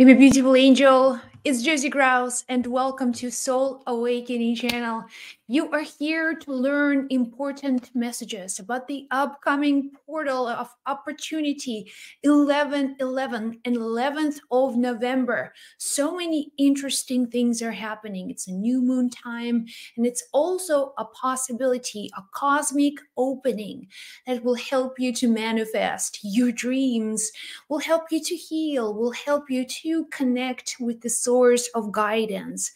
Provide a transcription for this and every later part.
My beautiful angel. It's Josie Grouse, and welcome to Soul Awakening channel. You are here to learn important messages about the upcoming portal of opportunity 11 11 and 11th of November. So many interesting things are happening. It's a new moon time, and it's also a possibility, a cosmic opening that will help you to manifest your dreams, will help you to heal, will help you to connect with the source of guidance.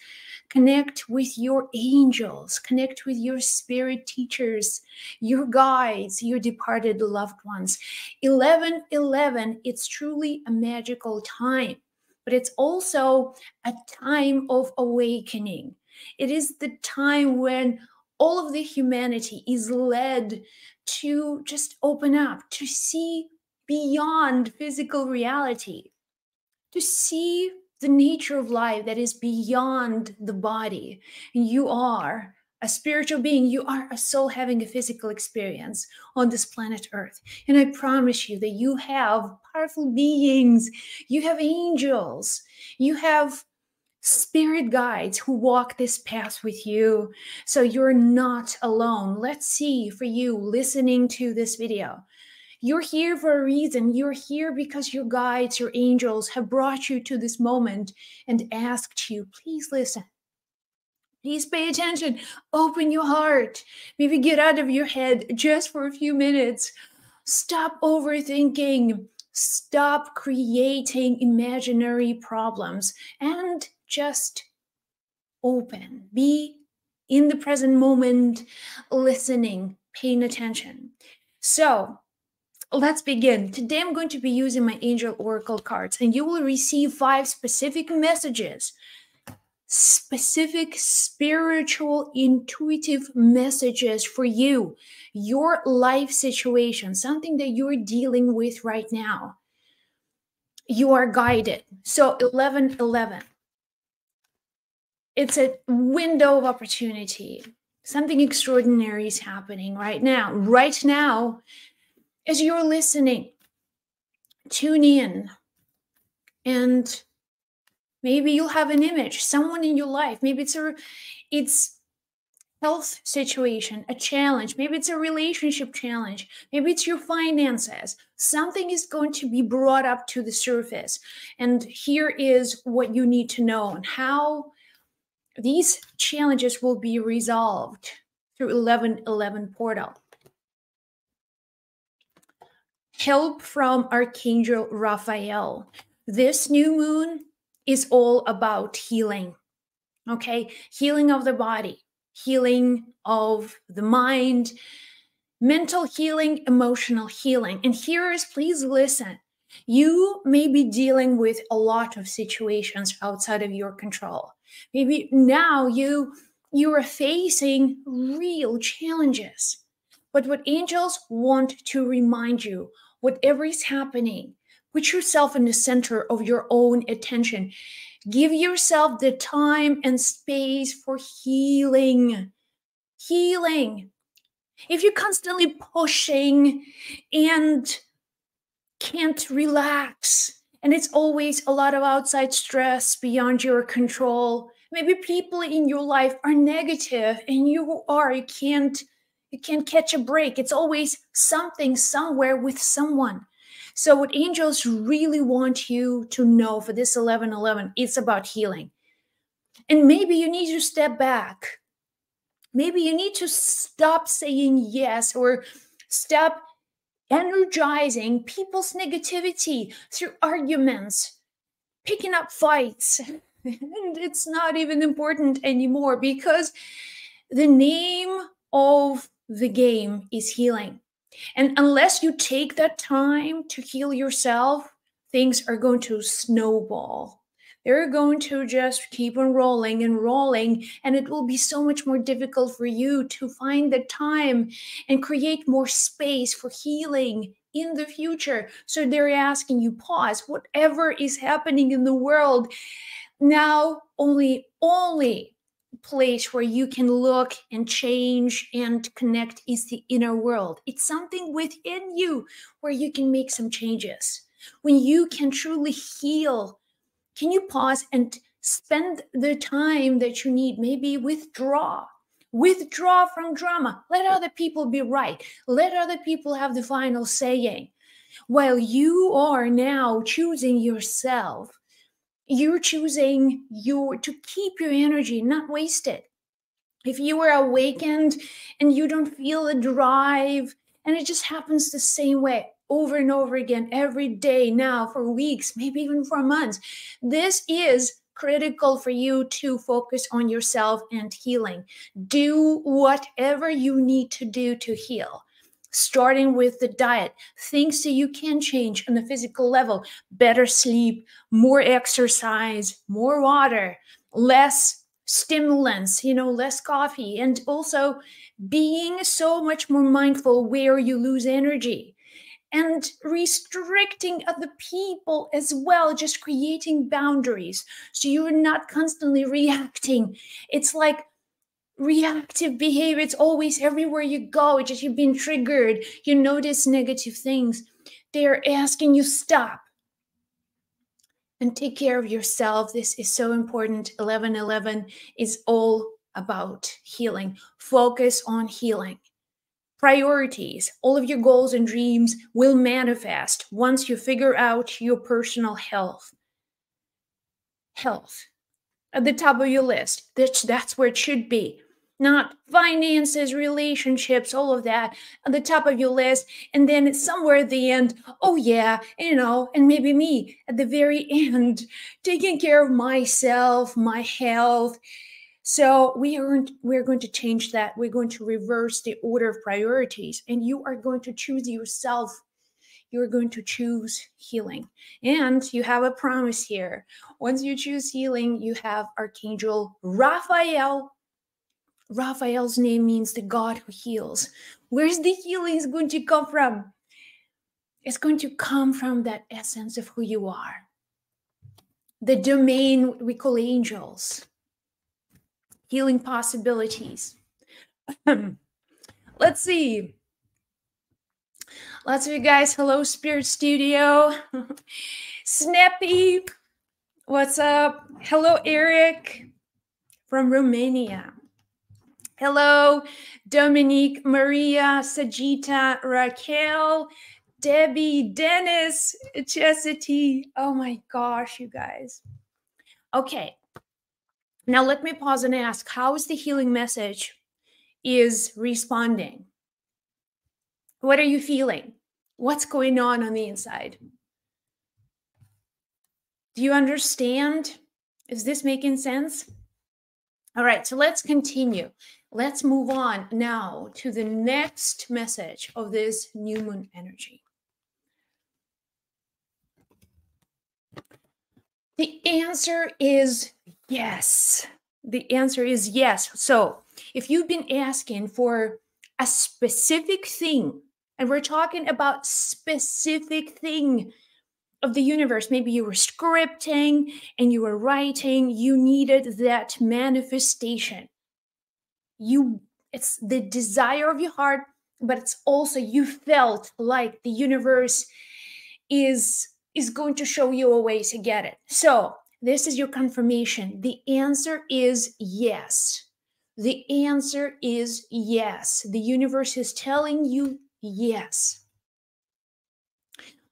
Connect with your angels, connect with your spirit teachers, your guides, your departed loved ones. 11 11, it's truly a magical time, but it's also a time of awakening. It is the time when all of the humanity is led to just open up, to see beyond physical reality, to see the nature of life that is beyond the body. You are a spiritual being, you are a soul having a physical experience on this planet Earth. And I promise you that you have powerful beings, you have angels, you have spirit guides who walk this path with you. So you're not alone. Let's see for you listening to this video you're here for a reason. You're here because your guides, your angels have brought you to this moment and asked you, please listen. Please pay attention. Open your heart. Maybe get out of your head just for a few minutes. Stop overthinking. Stop creating imaginary problems and just open. Be in the present moment, listening, paying attention. So, let's begin. Today I'm going to be using my Angel Oracle cards, and you will receive five specific messages, specific spiritual, intuitive messages for you, your life situation, something that you're dealing with right now. You are guided. So 11 11. It's a window of opportunity. Something extraordinary is happening right now. Right now, as you're listening, tune in and maybe you'll have an image, someone in your life. Maybe it's a it's health situation, a challenge. Maybe it's a relationship challenge. Maybe it's your finances. Something is going to be brought up to the surface. And here is what you need to know and how these challenges will be resolved through 1111 portal help from Archangel Raphael. This new moon is all about healing. Okay, healing of the body, healing of the mind, mental healing, emotional healing. And hearers, please listen. You may be dealing with a lot of situations outside of your control. Maybe now you you are facing real challenges. But what angels want to remind you whatever is happening, put yourself in the center of your own attention. Give yourself the time and space for healing. Healing. If you're constantly pushing and can't relax, and it's always a lot of outside stress beyond your control, maybe people in your life are negative and you are, you can't you can't catch a break. It's always something somewhere with someone. So, what angels really want you to know for this 11 11, it's about healing. And maybe you need to step back. Maybe you need to stop saying yes or stop energizing people's negativity through arguments, picking up fights. and it's not even important anymore because the name of the game is healing. And unless you take that time to heal yourself, things are going to snowball. They're going to just keep on rolling and rolling, and it will be so much more difficult for you to find the time and create more space for healing in the future. So they're asking you pause whatever is happening in the world. Now, only, only place where you can look and change and connect is the inner world. It's something within you where you can make some changes. When you can truly heal can you pause and spend the time that you need? Maybe withdraw. Withdraw from drama. Let other people be right. Let other people have the final saying. While you are now choosing yourself, you're choosing your to keep your energy, not waste it. If you are awakened and you don't feel the drive, and it just happens the same way over and over again every day now for weeks, maybe even for months, this is critical for you to focus on yourself and healing. Do whatever you need to do to heal starting with the diet, things that you can change on the physical level better sleep, more exercise, more water, less stimulants, you know, less coffee, and also being so much more mindful where you lose energy and restricting other people as well, just creating boundaries so you're not constantly reacting. It's like reactive behavior. It's always everywhere you go. It's just you've been triggered. You notice negative things. They're asking you stop and take care of yourself. This is so important. 1111 is all about healing. Focus on healing. Priorities, all of your goals and dreams will manifest once you figure out your personal health. Health at the top of your list. That's, that's where it should be not finances, relationships, all of that at the top of your list. And then somewhere at the end, oh, yeah, you know, and maybe me at the very end, taking care of myself, my health. So we aren't, we're going to change that. We're going to reverse the order of priorities, and you are going to choose yourself. You're going to choose healing. And you have a promise here. Once you choose healing, you have Archangel Raphael Raphael's name means the God who heals. Where's the healing is going to come from? It's going to come from that essence of who you are. The domain we call angels, healing possibilities. Let's see. Lots of you guys. Hello, Spirit Studio. Snappy. What's up? Hello, Eric from Romania. Hello, Dominique, Maria, Sajita, Raquel, Debbie, Dennis, Chesity. Oh my gosh, you guys. Okay. Now let me pause and ask how is the healing message is responding? What are you feeling? What's going on on the inside? Do you understand? Is this making sense? All right, so let's continue. Let's move on now to the next message of this new moon energy. The answer is yes. The answer is yes. So, if you've been asking for a specific thing, and we're talking about specific thing of the universe, maybe you were scripting and you were writing, you needed that manifestation you it's the desire of your heart but it's also you felt like the universe is is going to show you a way to get it. So this is your confirmation. The answer is yes. The answer is yes. The universe is telling you yes.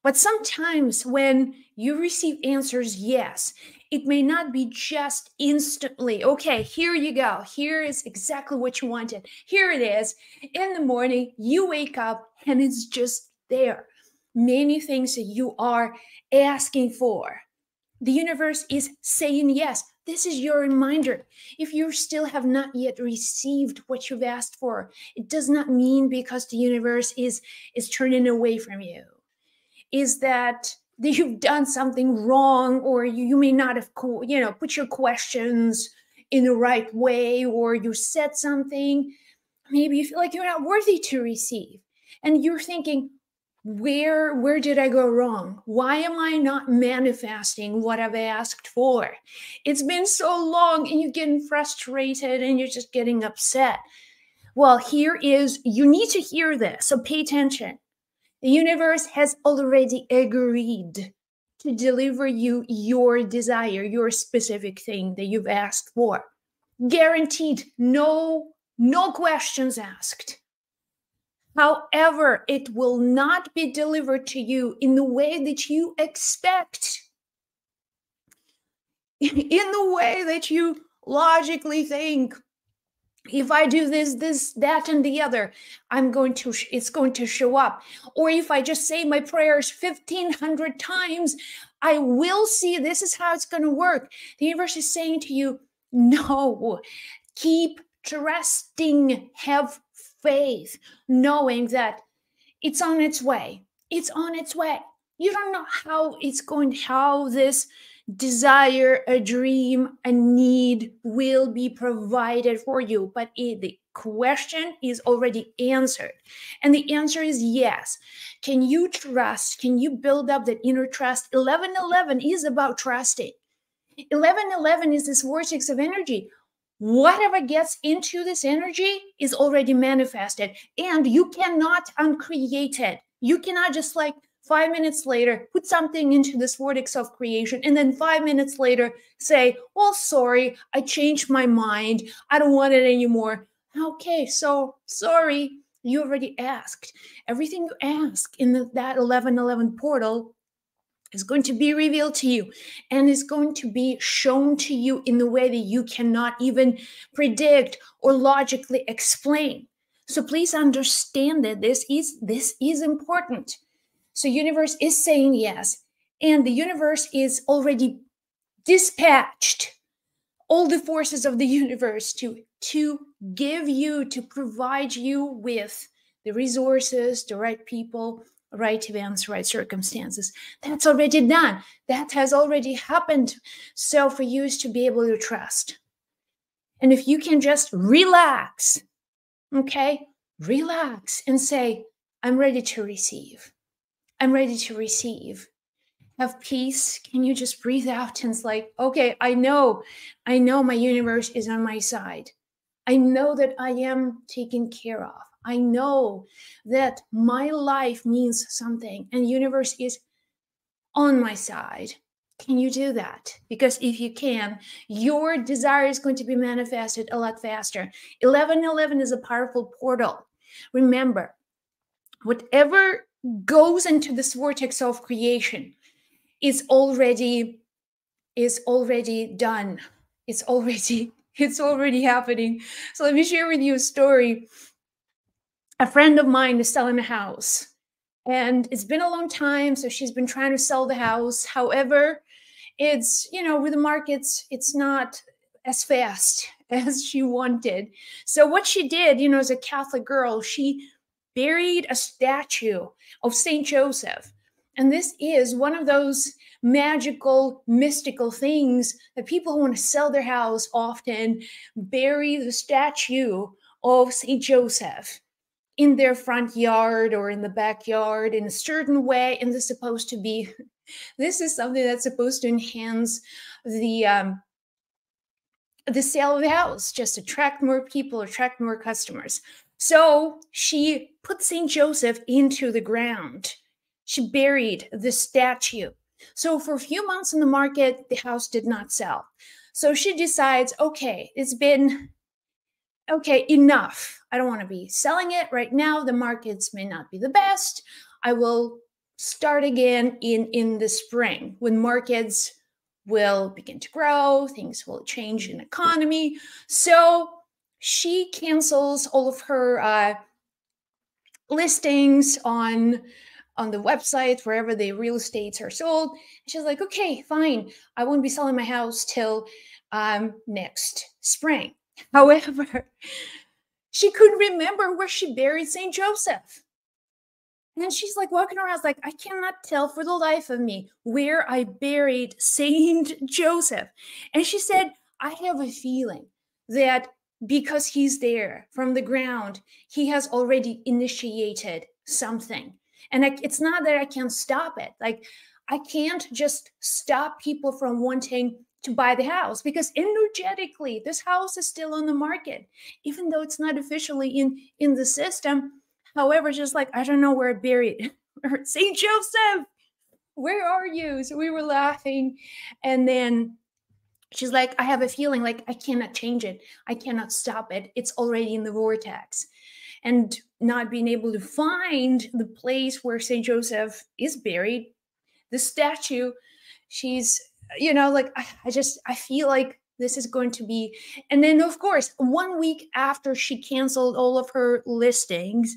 But sometimes when you receive answers yes it may not be just instantly, okay, here you go. Here is exactly what you wanted. Here it is. In the morning, you wake up and it's just there. Many things that you are asking for. The universe is saying yes. This is your reminder. If you still have not yet received what you've asked for, it does not mean because the universe is is turning away from you. Is that that you've done something wrong or you, you may not have you know put your questions in the right way or you said something maybe you feel like you're not worthy to receive. And you're thinking where where did i go wrong? Why am i not manifesting what i've asked for? It's been so long and you're getting frustrated and you're just getting upset. Well here is you need to hear this so pay attention the universe has already agreed to deliver you your desire, your specific thing that you've asked for. Guaranteed, no no questions asked. However, it will not be delivered to you in the way that you expect, in the way that you logically think. If I do this, this, that, and the other, I'm going to, it's going to show up. Or if I just say my prayers 1500 times, I will see this is how it's going to work. The universe is saying to you, no, keep trusting, have faith, knowing that it's on its way. It's on its way. You don't know how it's going, how this desire, a dream, a need will be provided for you. But it, the question is already answered. And the answer is yes. Can you trust? Can you build up that inner trust? 1111 is about trusting. 1111 is this vortex of energy whatever gets into this energy is already manifested and you cannot uncreate it you cannot just like five minutes later put something into this vortex of creation and then five minutes later say well sorry i changed my mind. I don't want it anymore. Okay so sorry you already asked. Everything you ask in the, that 1111 portal is going to be revealed to you and is going to be shown to you in the way that you cannot even predict or logically explain. So please understand that this is this is important so universe is saying yes and the universe is already dispatched all the forces of the universe to to give you to provide you with the resources the right people right events, right circumstances. That's already done. That has already happened. So for you to be able to trust. And if you can just relax, okay, relax and say, I'm ready to receive. I'm ready to receive. Have peace. Can you just breathe out and it's like, okay, I know, I know my universe is on my side. I know that I am taken care of. I know that my life means something and universe is on my side. Can you do that? Because if you can, your desire is going to be manifested a lot faster. 1111 is a powerful portal. Remember, whatever goes into this vortex of creation is already is already done. It's already it's already happening. So let me share with you a story a friend of mine is selling a house and it's been a long time so she's been trying to sell the house however it's you know with the markets it's not as fast as she wanted so what she did you know as a catholic girl she buried a statue of saint joseph. And this is one of those magical mystical things that people who want to sell their house often bury the statue of saint joseph in their front yard or in the backyard in a certain way. And this is supposed to be this is something that's supposed to enhance the um, the sale of the house just attract more people attract more customers so she put saint joseph into the ground she buried the statue so for a few months in the market the house did not sell so she decides okay it's been okay, enough. I don't want to be selling it right now. The markets may not be the best. I will start again in in the spring when markets will begin to grow, things will change in economy. So she cancels all of her uh, listings on on the website wherever the real estates are sold. She's like, okay, fine. I won't be selling my house till um, next spring. However, she couldn't remember where she buried St. Joseph. And she's like walking around, like, I cannot tell for the life of me where I buried Saint Joseph. And she said, I have a feeling that because he's there from the ground, he has already initiated something. And I, it's not that I can't stop it. Like, I can't just stop people from wanting to buy the house because energetically this house is still on the market even though it's not officially in in the system however just like i don't know where i buried st joseph where are you? So we were laughing. And then she's like, I have a feeling like I cannot change it. I cannot stop it. It's already in the vortex. And not being able to find the place where St. Joseph is buried, the statue, she's, you know, like, I, I just, I feel like this is going to be. And then, of course, one week after she canceled all of her listings,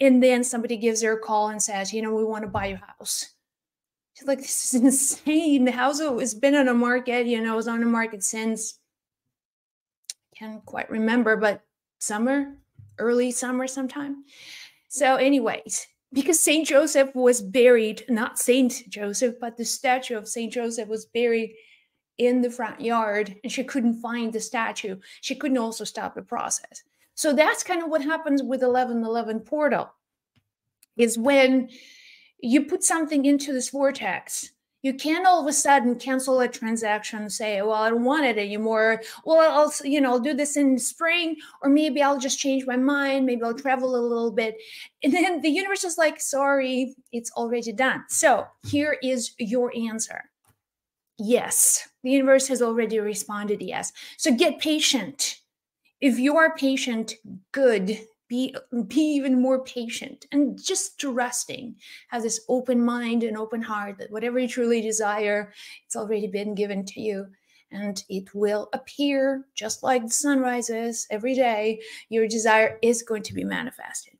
and then somebody gives her a call and says, you know, we want to buy your house. She's like, this is insane. The house has been on the market, you know, it was on the market since, I can't quite remember, but summer, early summer sometime. So, anyways, because Saint Joseph was buried, not Saint Joseph, but the statue of Saint Joseph was buried in the front yard and she couldn't find the statue. She couldn't also stop the process. So that's kind of what happens with 1111 portal is when you put something into this vortex you can't all of a sudden cancel a transaction say well i don't want it anymore. Well i'll you know i'll do this in spring or maybe i'll just change my mind maybe i'll travel a little bit. And then the universe is like sorry it's already done. So here is your answer. Yes the universe has already responded yes. So get patient. If you are patient, good. Be, be even more patient and just trusting. Have this open mind and open heart that whatever you truly desire, it's already been given to you and it will appear just like the sun rises every day. Your desire is going to be manifested.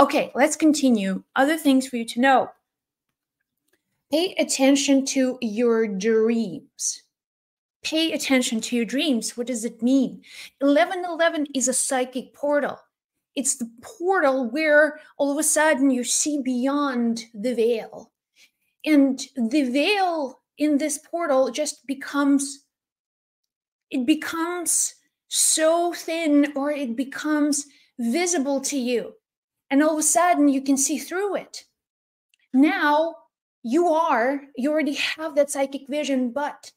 Okay, let's continue. Other things for you to know. Pay attention to your dreams. Pay attention to your dreams. What does it mean? 1111 is a psychic portal. It's the portal where all of a sudden you see beyond the veil. And the veil in this portal just becomes, it becomes so thin or it becomes visible to you. And all of a sudden you can see through it. Now you are, you already have that psychic vision, but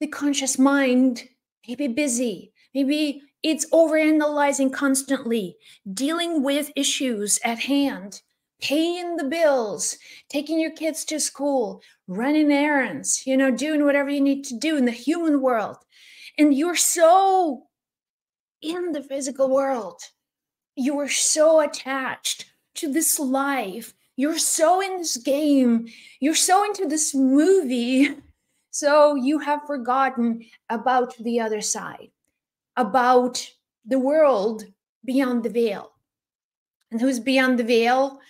the conscious mind may be busy. Maybe it's overanalyzing constantly, dealing with issues at hand, paying the bills, taking your kids to school, running errands, you know, doing whatever you need to do in the human world. And you're so in the physical world. You are so attached to this life. You're so in this game. You're so into this movie so you have forgotten about the other side, about the world beyond the veil. And who's beyond the veil?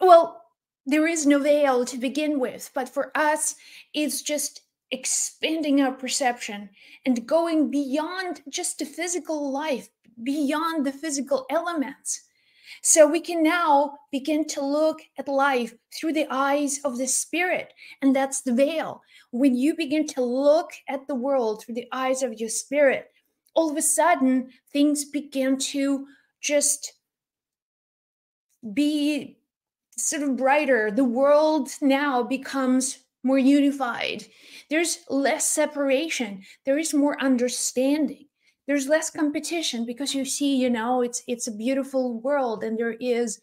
Well, there is no veil to begin with, but for us, it's just expanding our perception and going beyond just the physical life, beyond the physical elements. So we can now begin to look at life through the eyes of the spirit, and that's the veil. When you begin to look at the world through the eyes of your spirit, all of a sudden things begin to just be sort of brighter. The world now becomes more unified. There's less separation, there is more understanding there's less competition because you see you know it's it's a beautiful world and there is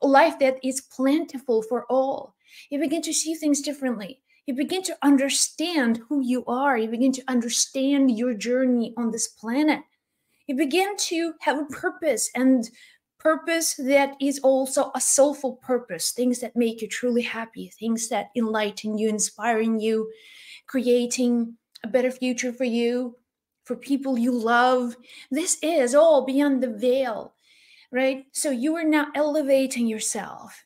life that is plentiful for all. You begin to see things differently. You begin to understand who you are. You begin to understand your journey on this planet. You begin to have a purpose and purpose that is also a soulful purpose things that make you truly happy things that enlighten you inspiring you creating a better future for you for people you love. This is all beyond the veil, right? So you are now elevating yourself.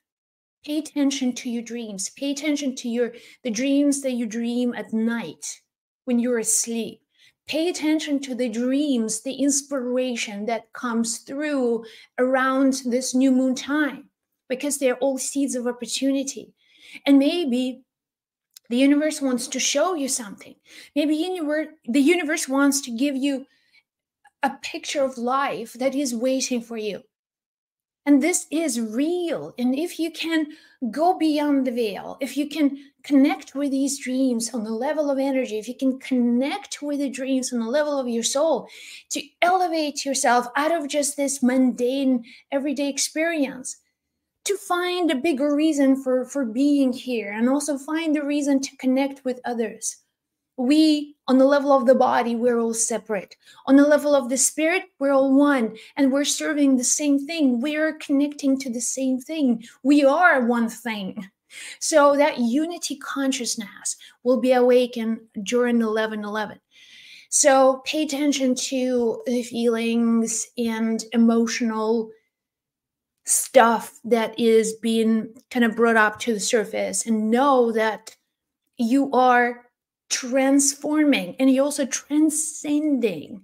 Pay attention to your dreams. Pay attention to your the dreams that you dream at night when you're asleep. Pay attention to the dreams, the inspiration that comes through around this new moon time because they're all seeds of opportunity. And maybe the universe wants to show you something. Maybe the universe wants to give you a picture of life that is waiting for you. And this is real. And if you can go beyond the veil, if you can connect with these dreams on the level of energy, if you can connect with the dreams on the level of your soul to elevate yourself out of just this mundane everyday experience, to find a bigger reason for for being here and also find the reason to connect with others. We on the level of the body we're all separate. On the level of the spirit we're all one and we're serving the same thing. We're connecting to the same thing. We are one thing. So that unity consciousness will be awakened during 11 11 so pay attention to the feelings and emotional stuff that is being kind of brought up to the surface and know that you are transforming and you're also transcending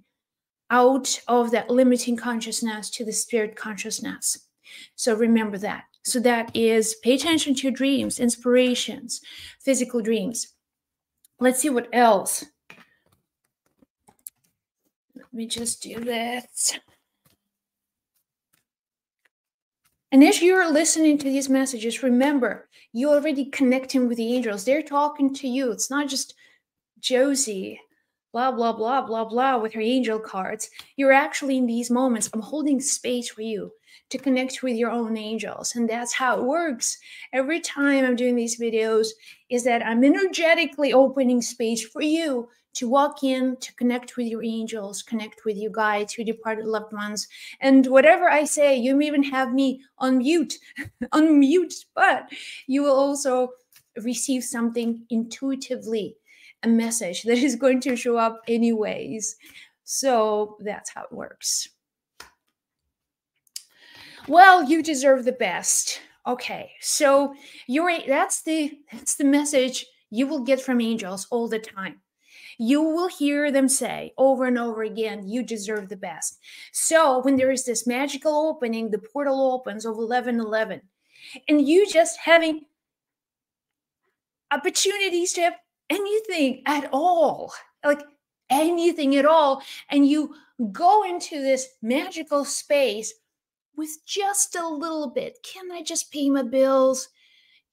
out of that limiting consciousness to the spirit consciousness. So remember that. So that is pay attention to your dreams, inspirations, physical dreams. Let's see what else. Let me just do this. And as you're listening to these messages, remember, you're already connecting with the angels. They're talking to you. It's not just Josie, blah, blah, blah, blah, blah, with her angel cards. You're actually in these moments, I'm holding space for you to connect with your own angels. And that's how it works. Every time I'm doing these videos, is that I'm energetically opening space for you to walk in, to connect with your angels, connect with your guides, your departed loved ones. And whatever I say, you may even have me on mute, on mute, but you will also receive something intuitively, a message that is going to show up anyways. So that's how it works. Well, you deserve the best. Okay, so you're that's the that's the message you will get from angels all the time you will hear them say over and over again, you deserve the best. So when there is this magical opening, the portal opens of 1111, and you just having opportunities to have anything at all, like anything at all, and you go into this magical space with just a little bit. Can I just pay my bills?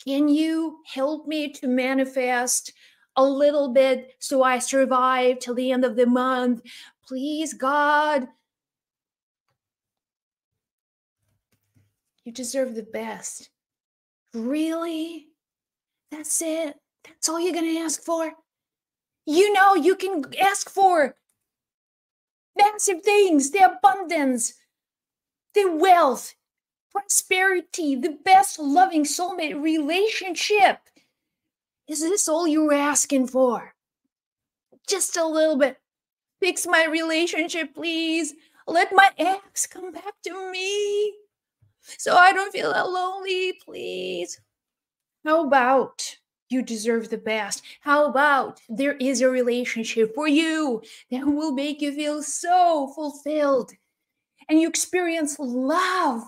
Can you help me to manifest a little bit so I survive till the end of the month. Please, God. You deserve the best. Really? That's it? That's all you're going to ask for? You know, you can ask for massive things, the abundance, the wealth, prosperity, the best loving soulmate relationship. Is this all you were asking for? Just a little bit. Fix my relationship, please. Let my ex come back to me so I don't feel lonely, please. How about you deserve the best? How about there is a relationship for you that will make you feel so fulfilled and you experience love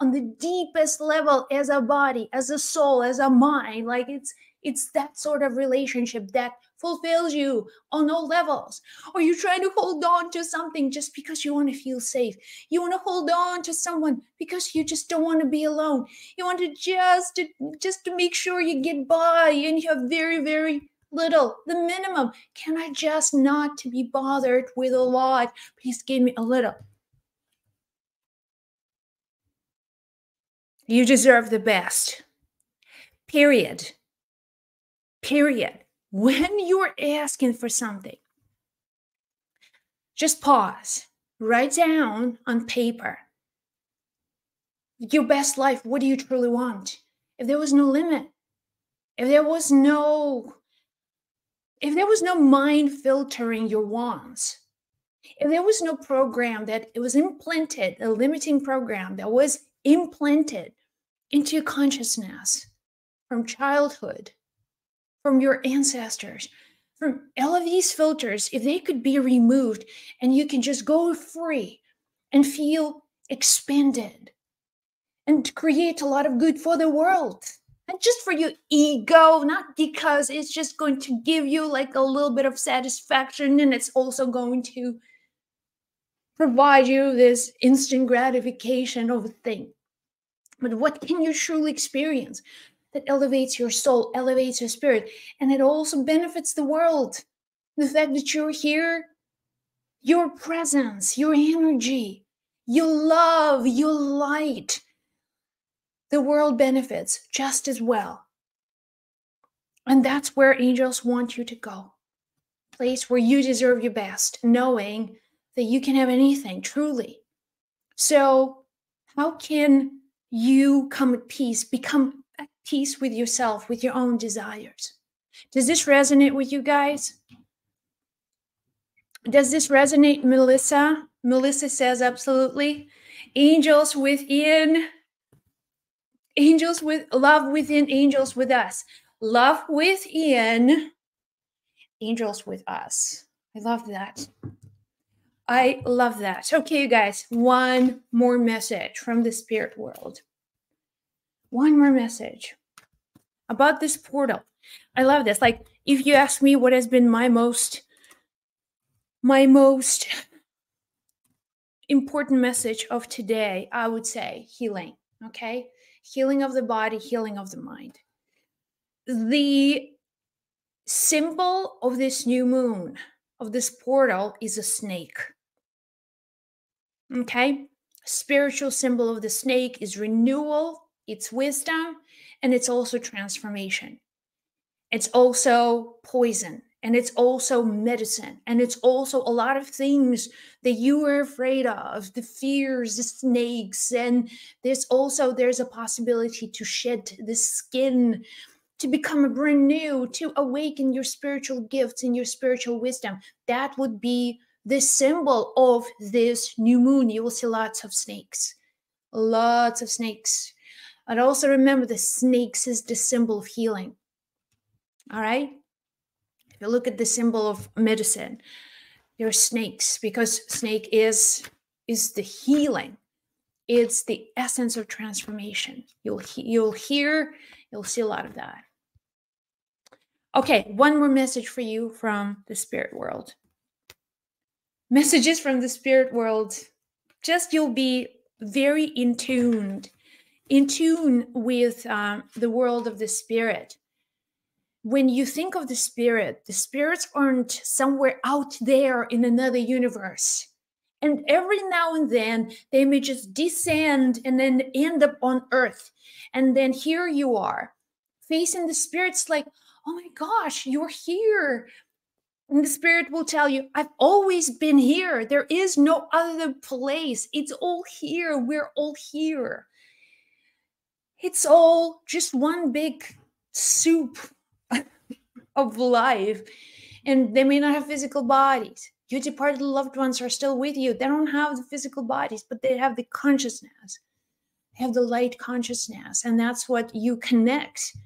on the deepest level as a body, as a soul, as a mind? Like it's it's that sort of relationship that fulfills you on all levels. Or you're trying to hold on to something just because you want to feel safe. You want to hold on to someone because you just don't want to be alone. You want to just to, just to make sure you get by and you have very very little, the minimum. Can I just not to be bothered with a lot? Please give me a little. You deserve the best. Period period. When you're asking for something, just pause, write down on paper your best life. What do you truly want? If there was no limit, if there was no if there was no mind filtering your wants, if there was no program that it was implanted, a limiting program that was implanted into your consciousness from childhood from your ancestors, from all of these filters, if they could be removed and you can just go free and feel expanded and create a lot of good for the world. And just for your ego, not because it's just going to give you like a little bit of satisfaction and it's also going to provide you this instant gratification of a thing. But what can you truly experience? that elevates your soul, elevates your spirit, and it also benefits the world. The fact that you're here, your presence, your energy, your love, your light, the world benefits just as well. And that's where angels want you to go. Place where you deserve your best, knowing that you can have anything truly. So, how can you come at peace, become at peace with yourself, with your own desires? Does this resonate with you guys? Does this resonate, Melissa? Melissa says absolutely. Angels within, angels with love within, angels with us. Love within, angels with us. I love that. I love that. Okay, you guys, one more message from the spirit world. One more message about this portal. I love this. Like, if you ask me what has been my most, my most important message of today, I would say healing. Okay. Healing of the body, healing of the mind. The symbol of this new moon, of this portal, is a snake. Okay. Spiritual symbol of the snake is renewal, it's wisdom, and it's also transformation. It's also poison and it's also medicine and it's also a lot of things that you are afraid of the fears the snakes and there's also there's a possibility to shed the skin to become a brand new to awaken your spiritual gifts and your spiritual wisdom that would be the symbol of this new moon you will see lots of snakes lots of snakes and also remember the snakes is the symbol of healing all right if you look at the symbol of medicine, there are snakes because snake is is the healing. It's the essence of transformation. You'll you'll hear, you'll see a lot of that. Okay, one more message for you from the spirit world. Messages from the spirit world. Just you'll be very in tuned, in tune with um, the world of the spirit when you think of the spirit, the spirits aren't somewhere out there in another universe. And every now and then they may just descend and then end up on earth. And then here you are facing the spirits like, oh my gosh, you're here. And the spirit will tell you, I've always been here. There is no other place. It's all here. We're all here. It's all just one big soup of life and they may not have physical bodies your departed loved ones are still with you they don't have the physical bodies but they have the consciousness they have the light consciousness and that's what you connect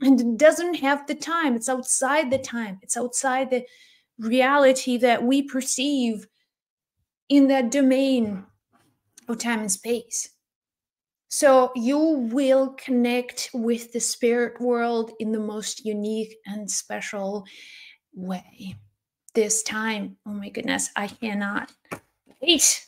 and doesn't have the time it's outside the time it's outside the reality that we perceive in that domain of time and space so you will connect with the spirit world in the most unique and special way. This time, oh my goodness, I cannot wait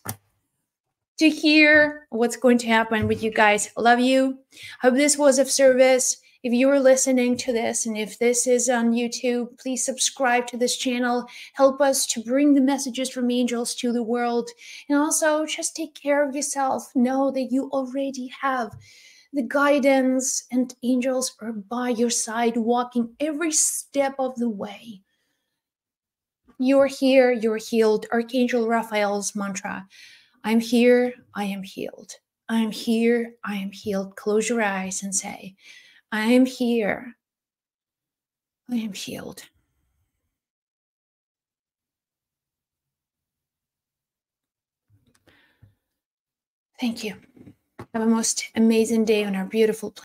to hear what's going to happen with you guys. Love you. Hope this was of service. If you are listening to this and if this is on YouTube, please subscribe to this channel. Help us to bring the messages from angels to the world. And also, just take care of yourself. Know that you already have the guidance, and angels are by your side, walking every step of the way. You're here, you're healed. Archangel Raphael's mantra I'm here, I am healed. I'm here, I am healed. Close your eyes and say, I am here. I am healed. Thank you. Have a most amazing day on our beautiful planet.